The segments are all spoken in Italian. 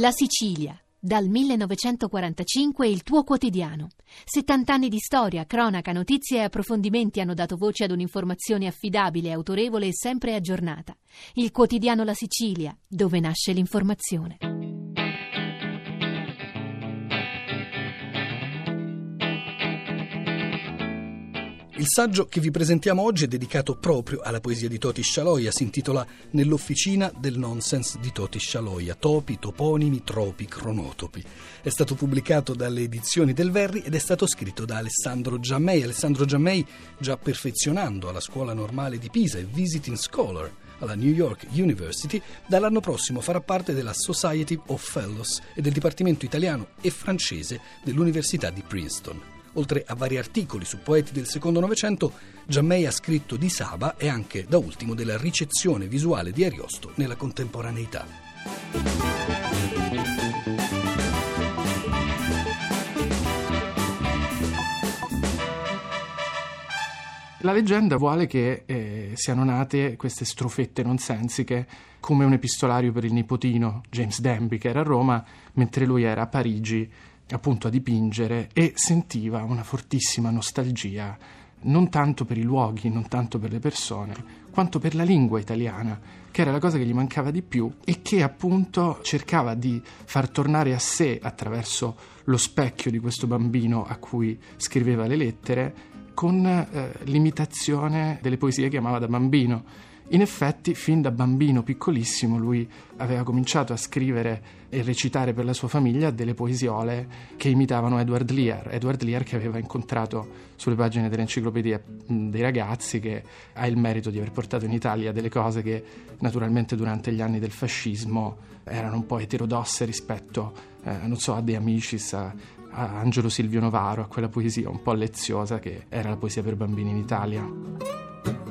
La Sicilia. Dal 1945 il tuo quotidiano. 70 anni di storia, cronaca, notizie e approfondimenti hanno dato voce ad un'informazione affidabile, autorevole e sempre aggiornata. Il quotidiano La Sicilia, dove nasce l'informazione. Il saggio che vi presentiamo oggi è dedicato proprio alla poesia di Toti Scialoia, si intitola Nell'officina del nonsense di Toti Scialoia, topi, toponimi, tropi, cronotopi. È stato pubblicato dalle edizioni del Verri ed è stato scritto da Alessandro Giammei. Alessandro Giammei già perfezionando alla scuola normale di Pisa e visiting scholar alla New York University, dall'anno prossimo farà parte della Society of Fellows e del Dipartimento italiano e francese dell'Università di Princeton. Oltre a vari articoli su poeti del secondo Novecento, Giammei ha scritto di Saba e anche, da ultimo, della ricezione visuale di Ariosto nella contemporaneità. La leggenda vuole che eh, siano nate queste strofette nonsensiche come un epistolario per il nipotino James Denby che era a Roma mentre lui era a Parigi appunto a dipingere e sentiva una fortissima nostalgia non tanto per i luoghi, non tanto per le persone, quanto per la lingua italiana, che era la cosa che gli mancava di più e che appunto cercava di far tornare a sé attraverso lo specchio di questo bambino a cui scriveva le lettere con eh, l'imitazione delle poesie che amava da bambino in effetti, fin da bambino piccolissimo, lui aveva cominciato a scrivere e recitare per la sua famiglia delle poesiole che imitavano Edward Lear. Edward Lear che aveva incontrato sulle pagine dell'enciclopedia dei ragazzi, che ha il merito di aver portato in Italia delle cose che naturalmente durante gli anni del fascismo erano un po' eterodosse rispetto, eh, non so, a De Amicis, a, a Angelo Silvio Novaro, a quella poesia un po' leziosa che era la poesia per bambini in Italia.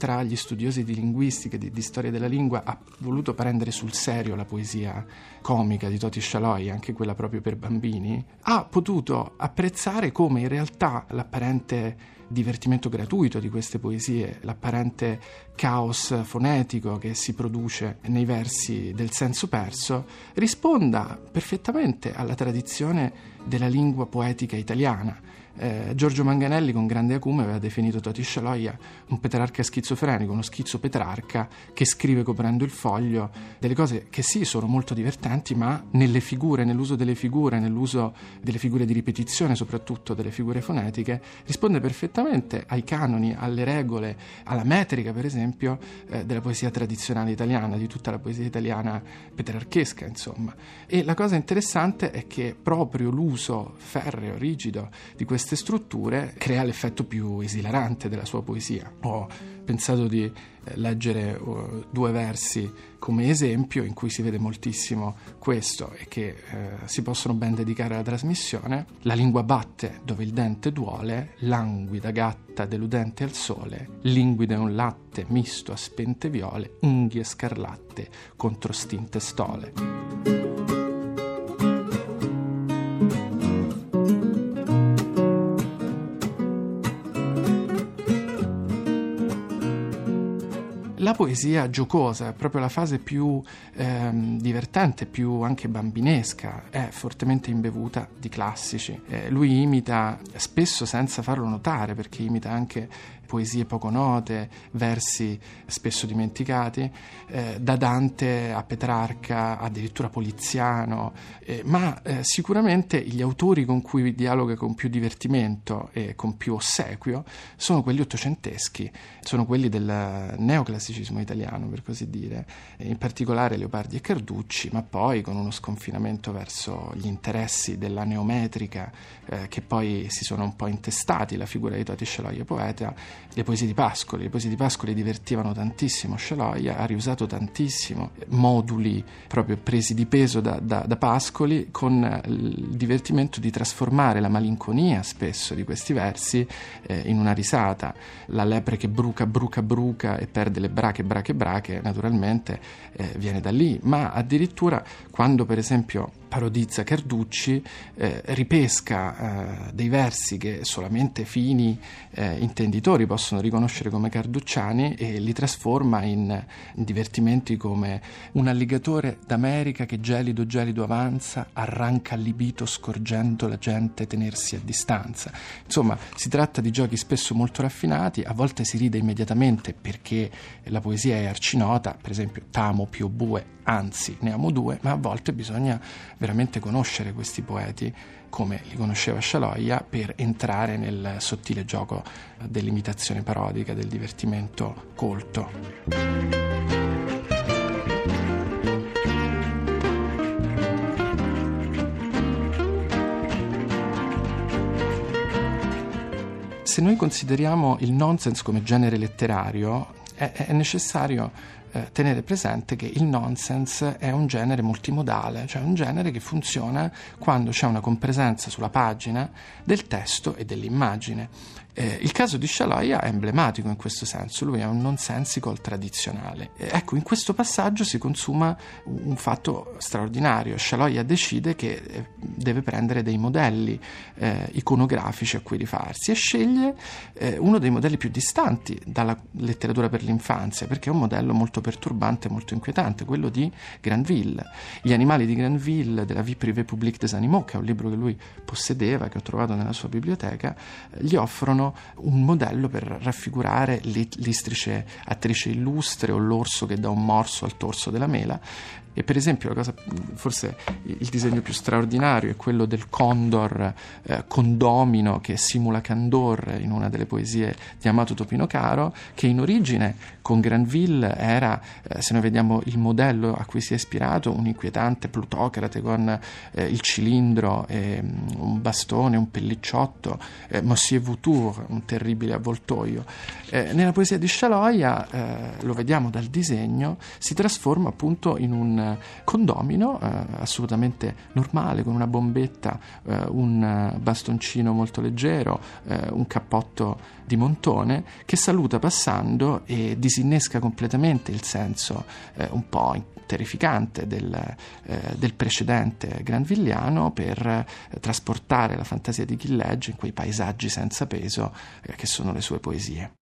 Tra gli studiosi di linguistica di, di, storia della lingua ha voluto prendere sul serio la poesia comica di Toti Scialoi, anche quella proprio per bambini, ha potuto apprezzare come in realtà l'apparente divertimento gratuito di queste poesie, l'apparente caos fonetico che si produce nei versi del senso perso, risponda perfettamente alla tradizione della lingua poetica italiana eh, Giorgio Manganelli con grande acume aveva definito Toti Scialoia un petrarca schizofrenico, uno schizzo petrarca che scrive coprendo il foglio delle cose che sì sono molto divertenti ma nelle figure, nell'uso delle figure, nell'uso delle figure di ripetizione soprattutto delle figure fonetiche risponde perfettamente ai canoni, alle regole, alla metrica per esempio eh, della poesia tradizionale italiana, di tutta la poesia italiana petrarchesca insomma. E la cosa interessante è che proprio l'uso ferreo, rigido di questo queste strutture crea l'effetto più esilarante della sua poesia. Ho pensato di eh, leggere uh, due versi come esempio in cui si vede moltissimo questo e che uh, si possono ben dedicare alla trasmissione. La lingua batte dove il dente duole, languida gatta deludente al sole, linguide un latte misto a spente viole, unghie scarlatte contro stinte stole. La poesia giocosa, proprio la fase più ehm, divertente, più anche bambinesca, è fortemente imbevuta di classici. Eh, lui imita spesso senza farlo notare, perché imita anche poesie poco note, versi spesso dimenticati, eh, da Dante a Petrarca, addirittura Poliziano, eh, ma eh, sicuramente gli autori con cui dialoga con più divertimento e con più ossequio sono quelli ottocenteschi, sono quelli del neoclassicismo italiano, per così dire, in particolare Leopardi e Carducci, ma poi con uno sconfinamento verso gli interessi della neometrica eh, che poi si sono un po' intestati la figura di Toti Sceloia poeta le poesie di Pascoli. Le poesie di Pascoli divertivano tantissimo Scialoia, ha riusato tantissimo moduli proprio presi di peso da, da, da, Pascoli con il divertimento di trasformare la malinconia spesso di questi versi eh, in una risata. La lepre che bruca, bruca, bruca e perde le brache, brache, brache, naturalmente eh, viene da lì, ma addirittura quando per esempio parodizza Carducci, eh, ripesca eh, dei versi che solamente fini eh, intenditori possono riconoscere come carducciani e li trasforma in, in, divertimenti come un alligatore d'America che gelido gelido avanza, arranca allibito scorgendo la gente tenersi a distanza. Insomma, si tratta di giochi spesso molto raffinati, a volte si ride immediatamente perché la poesia è arcinota, per esempio Tamo più Bue anzi ne amo due, ma a volte bisogna veramente conoscere questi poeti come li conosceva Scialoia per entrare nel sottile gioco dell'imitazione parodica, del divertimento colto. Se noi consideriamo il nonsense come genere letterario, è, necessario eh, tenere presente che il nonsense è un genere multimodale, cioè un genere che funziona quando c'è una compresenza sulla pagina del testo e dell'immagine. Eh, il caso di Shaloya è emblematico in questo senso, lui è un nonsensical tradizionale. Eh, ecco, in questo passaggio si consuma un fatto straordinario. Shaloya decide che eh, deve prendere dei modelli eh, iconografici a cui rifarsi e sceglie eh, uno dei modelli più distanti dalla letteratura per l'infanzia, perché è un modello molto perturbante, molto inquietante, quello di Granville. Gli animali di Granville, della Vie privée publique des animaux, che è un libro che lui possedeva, che ho trovato nella sua biblioteca, gli offrono sono un modello per raffigurare l'istrice attrice illustre o l'orso che dà un morso al torso della mela. E per esempio cosa, forse il disegno più straordinario è quello del condor eh, condomino che simula Candor in una delle poesie di Amato Topino Caro, che in origine con Granville era, eh, se noi vediamo il modello a cui si è ispirato, un inquietante plutocrate con eh, il cilindro, un bastone, un pellicciotto, eh, Monsieur Un terribile avvoltoio. Eh, nella poesia di Scialoia, eh, lo vediamo dal disegno, si trasforma appunto in un condomino eh, assolutamente normale, con una bombetta, eh, un bastoncino molto leggero, eh, un cappotto di montone, che saluta passando e disinnesca completamente il senso eh, un po' terrificante del, eh, del precedente granvilliano per eh, trasportare la fantasia di Gillegge in quei paesaggi senza peso che sono le sue poesie.